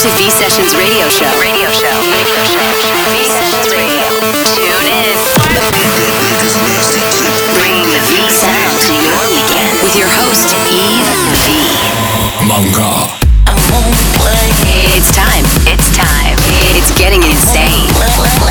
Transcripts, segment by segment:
to V Sessions Radio Show. Radio Show. Radio Show. V Sessions Radio. Tune in. Bringing the V sound to your weekend with your host, Eve V. Manga. It's time. It's time. It's getting insane.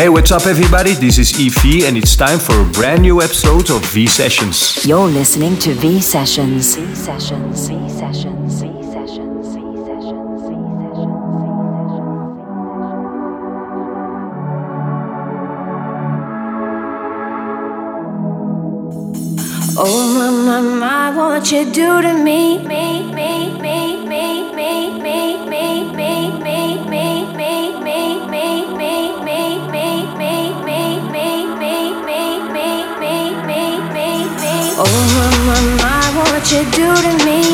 Hey, what's up, everybody? This is EV, and it's time for a brand new episode of V Sessions. You're listening to V Sessions. V Sessions. V Sessions. V Sessions. V Sessions. V Sessions. Oh my my my, what you do to me? Me what you do to me?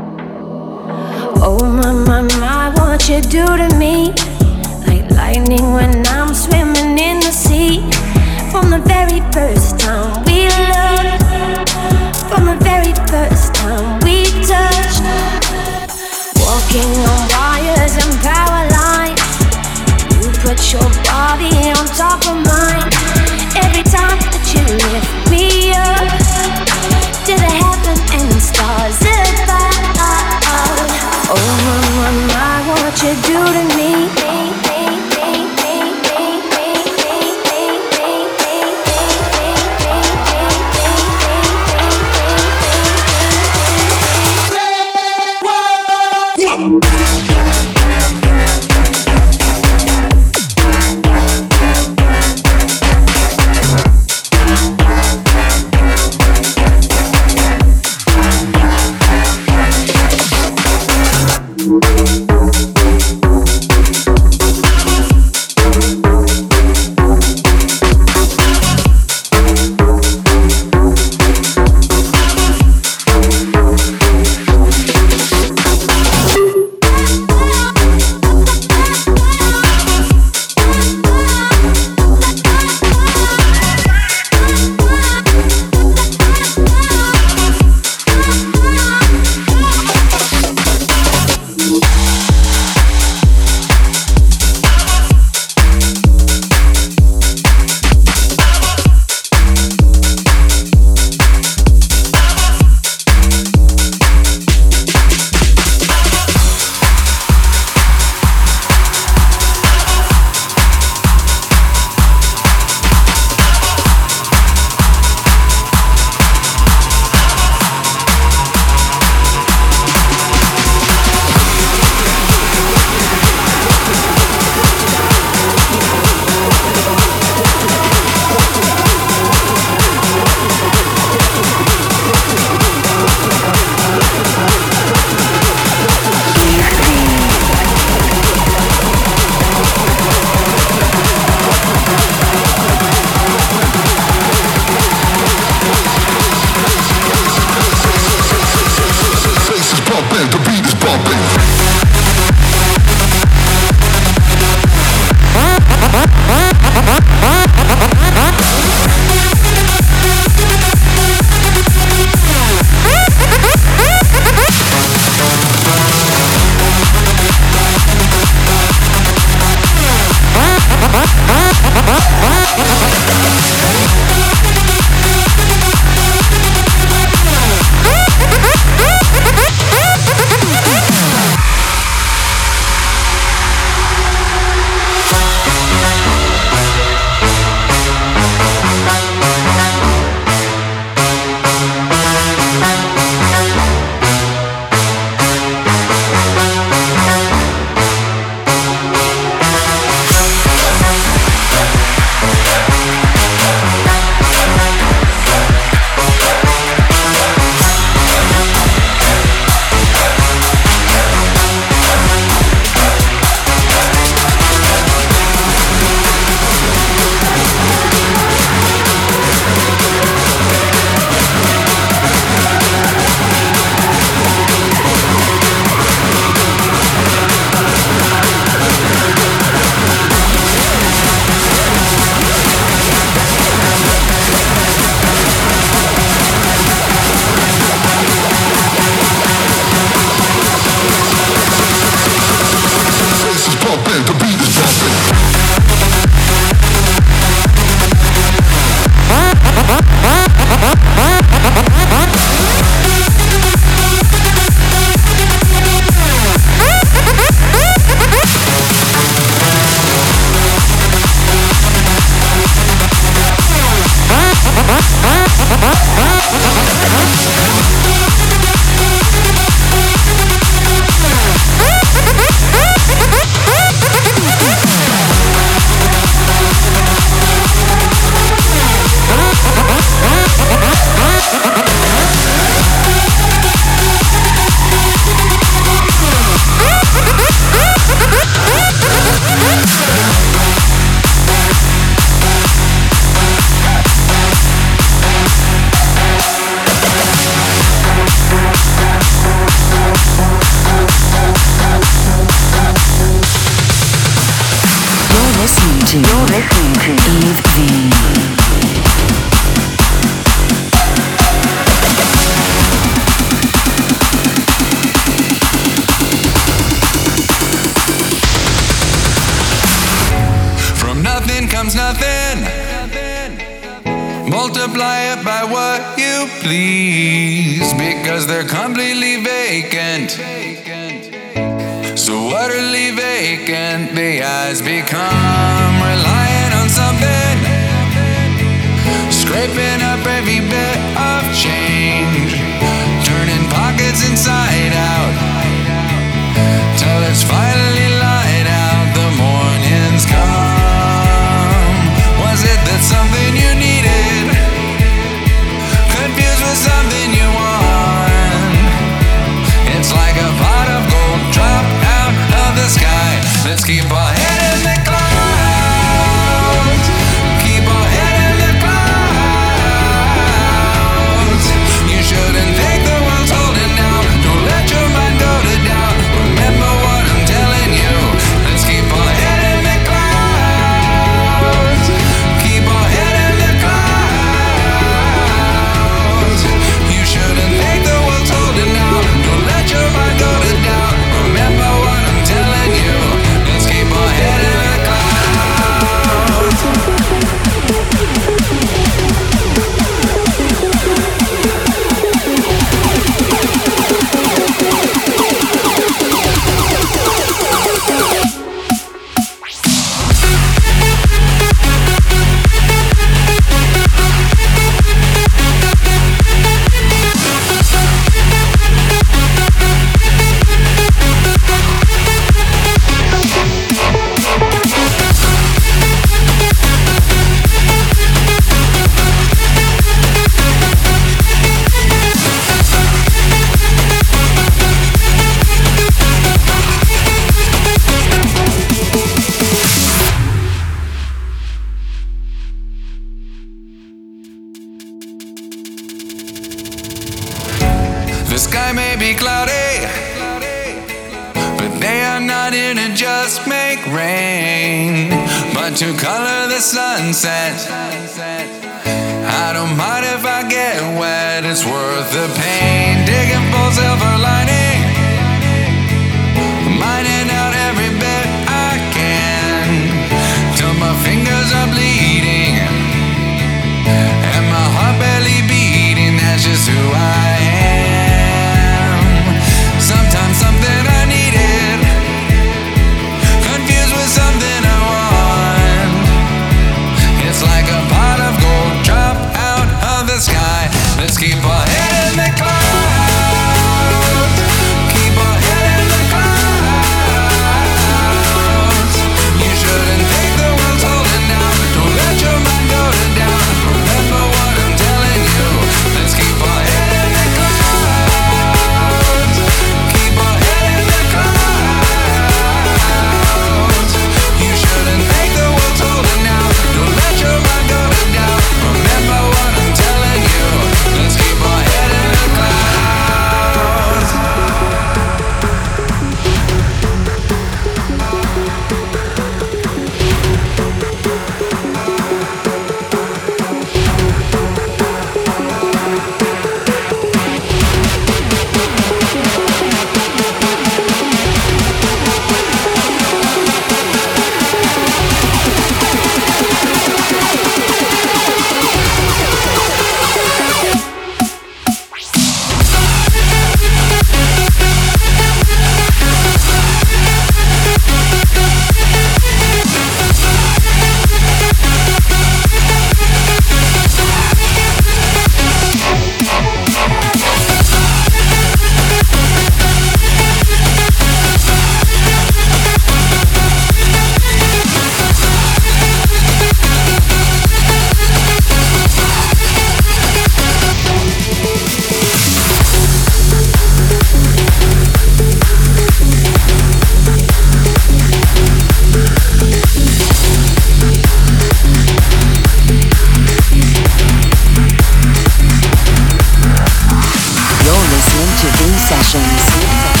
Sessions.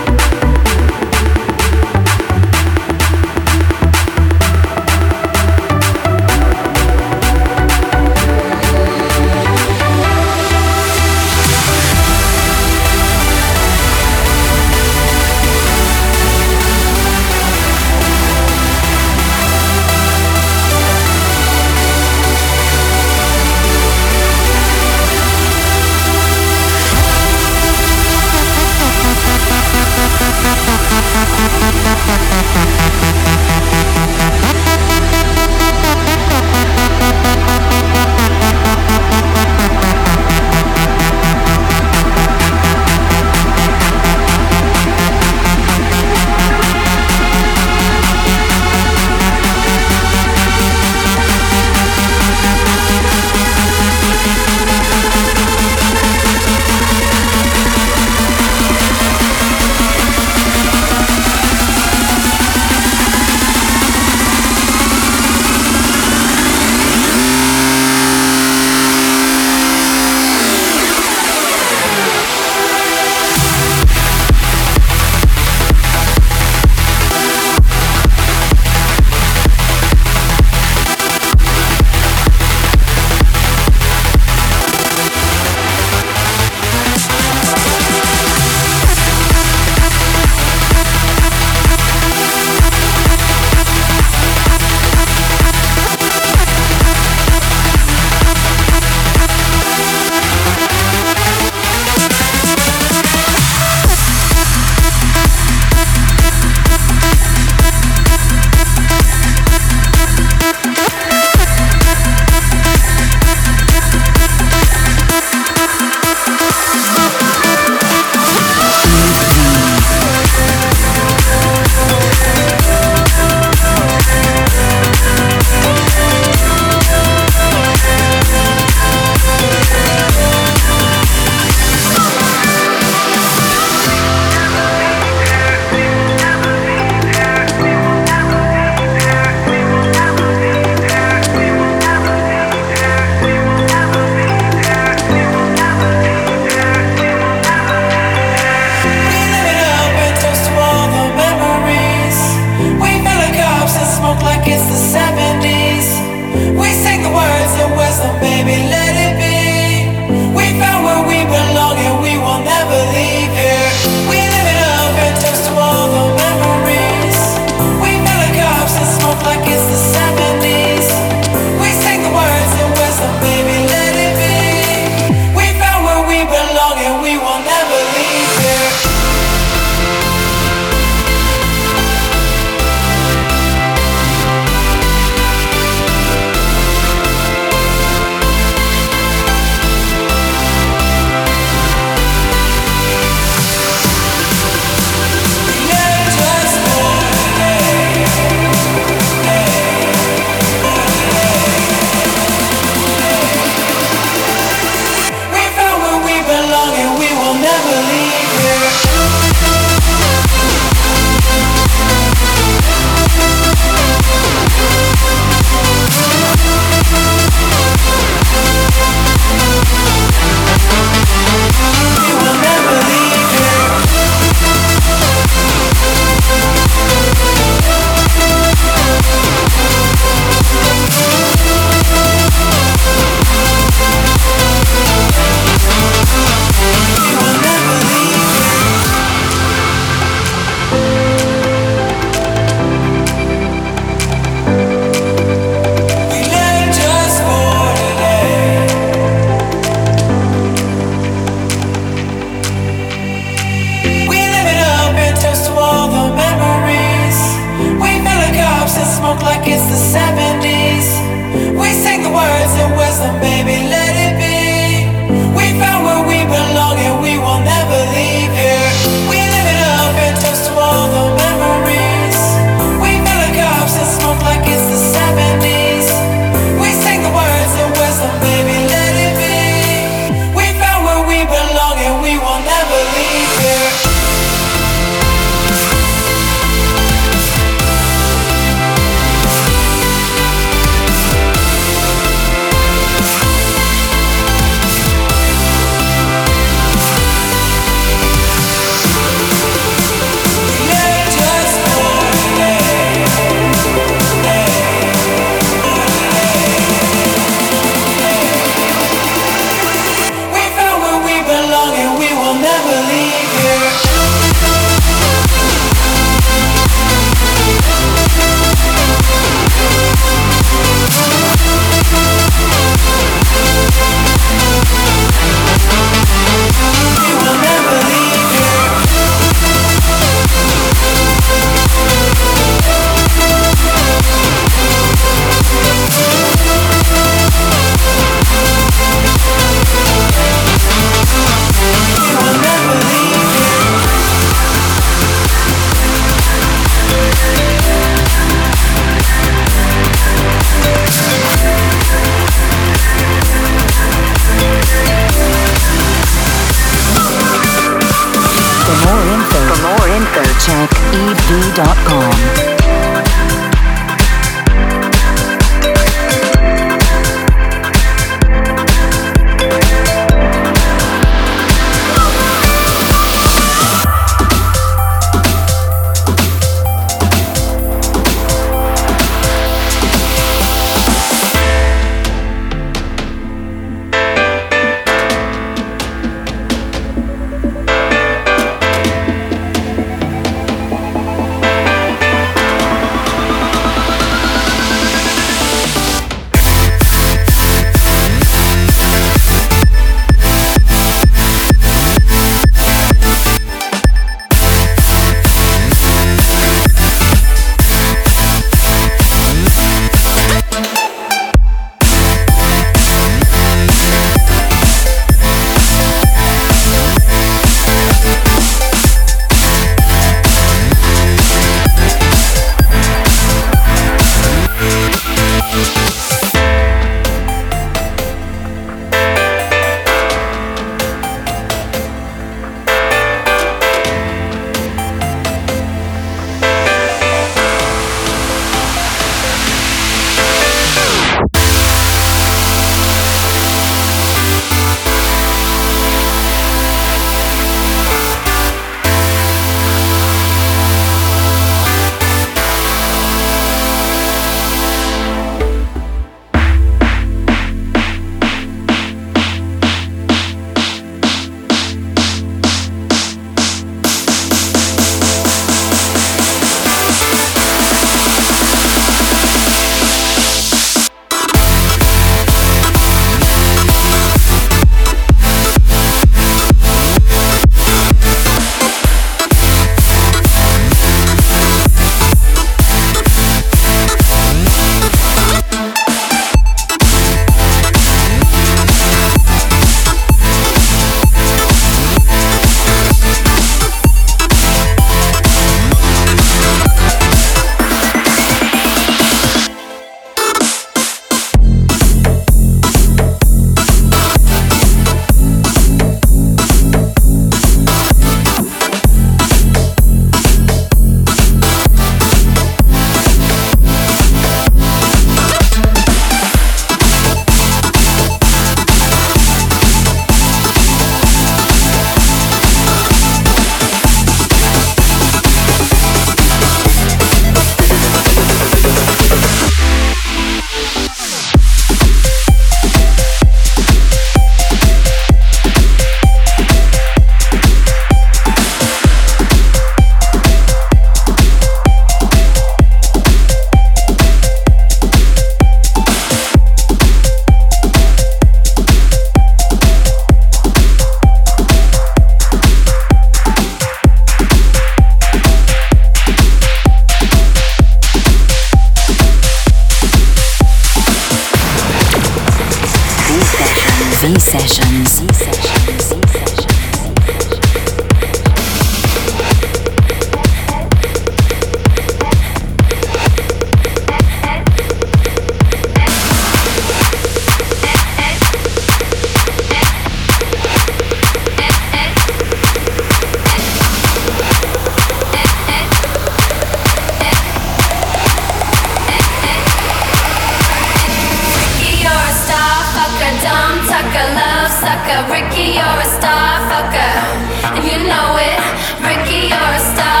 Ricky, you're a star fucker, and you know it. Ricky, you're a star.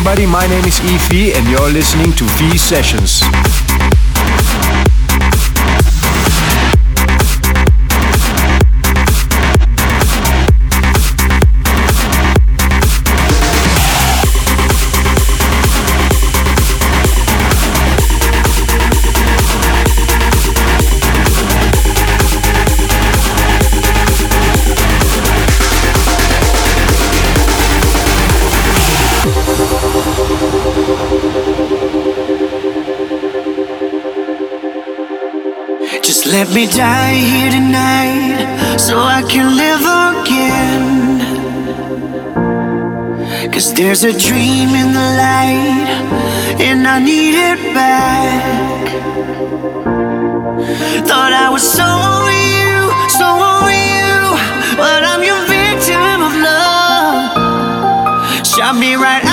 Everybody? My name is Efi, and you're listening to V Sessions. Let me die here tonight so I can live again. Cause there's a dream in the light and I need it back. Thought I was so over you, so over you, but I'm your victim of love. Shot me right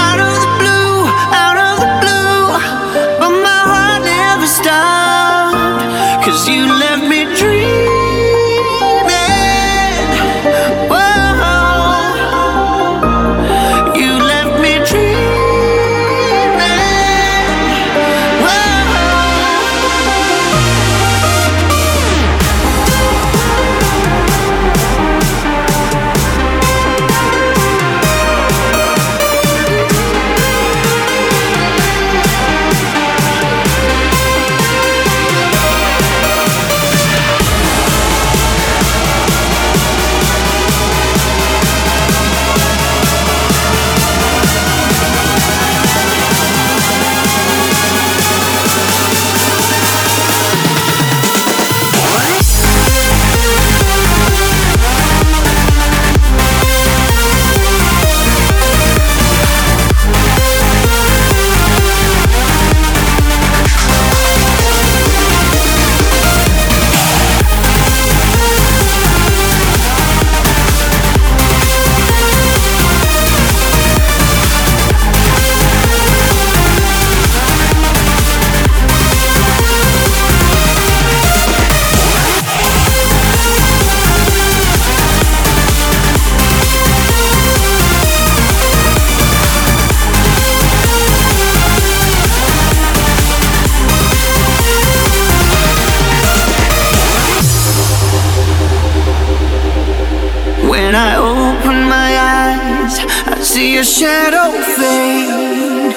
When I open my eyes, I see a shadow fade.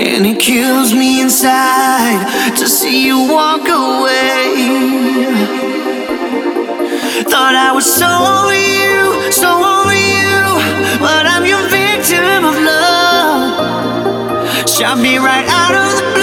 And it kills me inside to see you walk away. Thought I was so over you, so over you. But I'm your victim of love. Shot me right out of the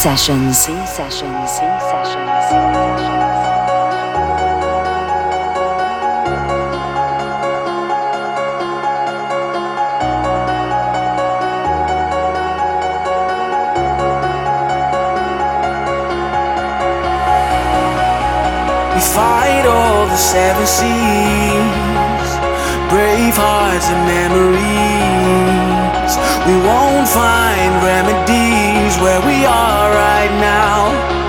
to V Sessions. V Sessions. V Sessions. We fight all the seven seas, brave hearts and memories. We won't find remedies where we are right now.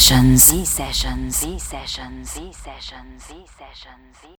Sessions. V sessions. V sessions. V sessions. V sessions. V sessions.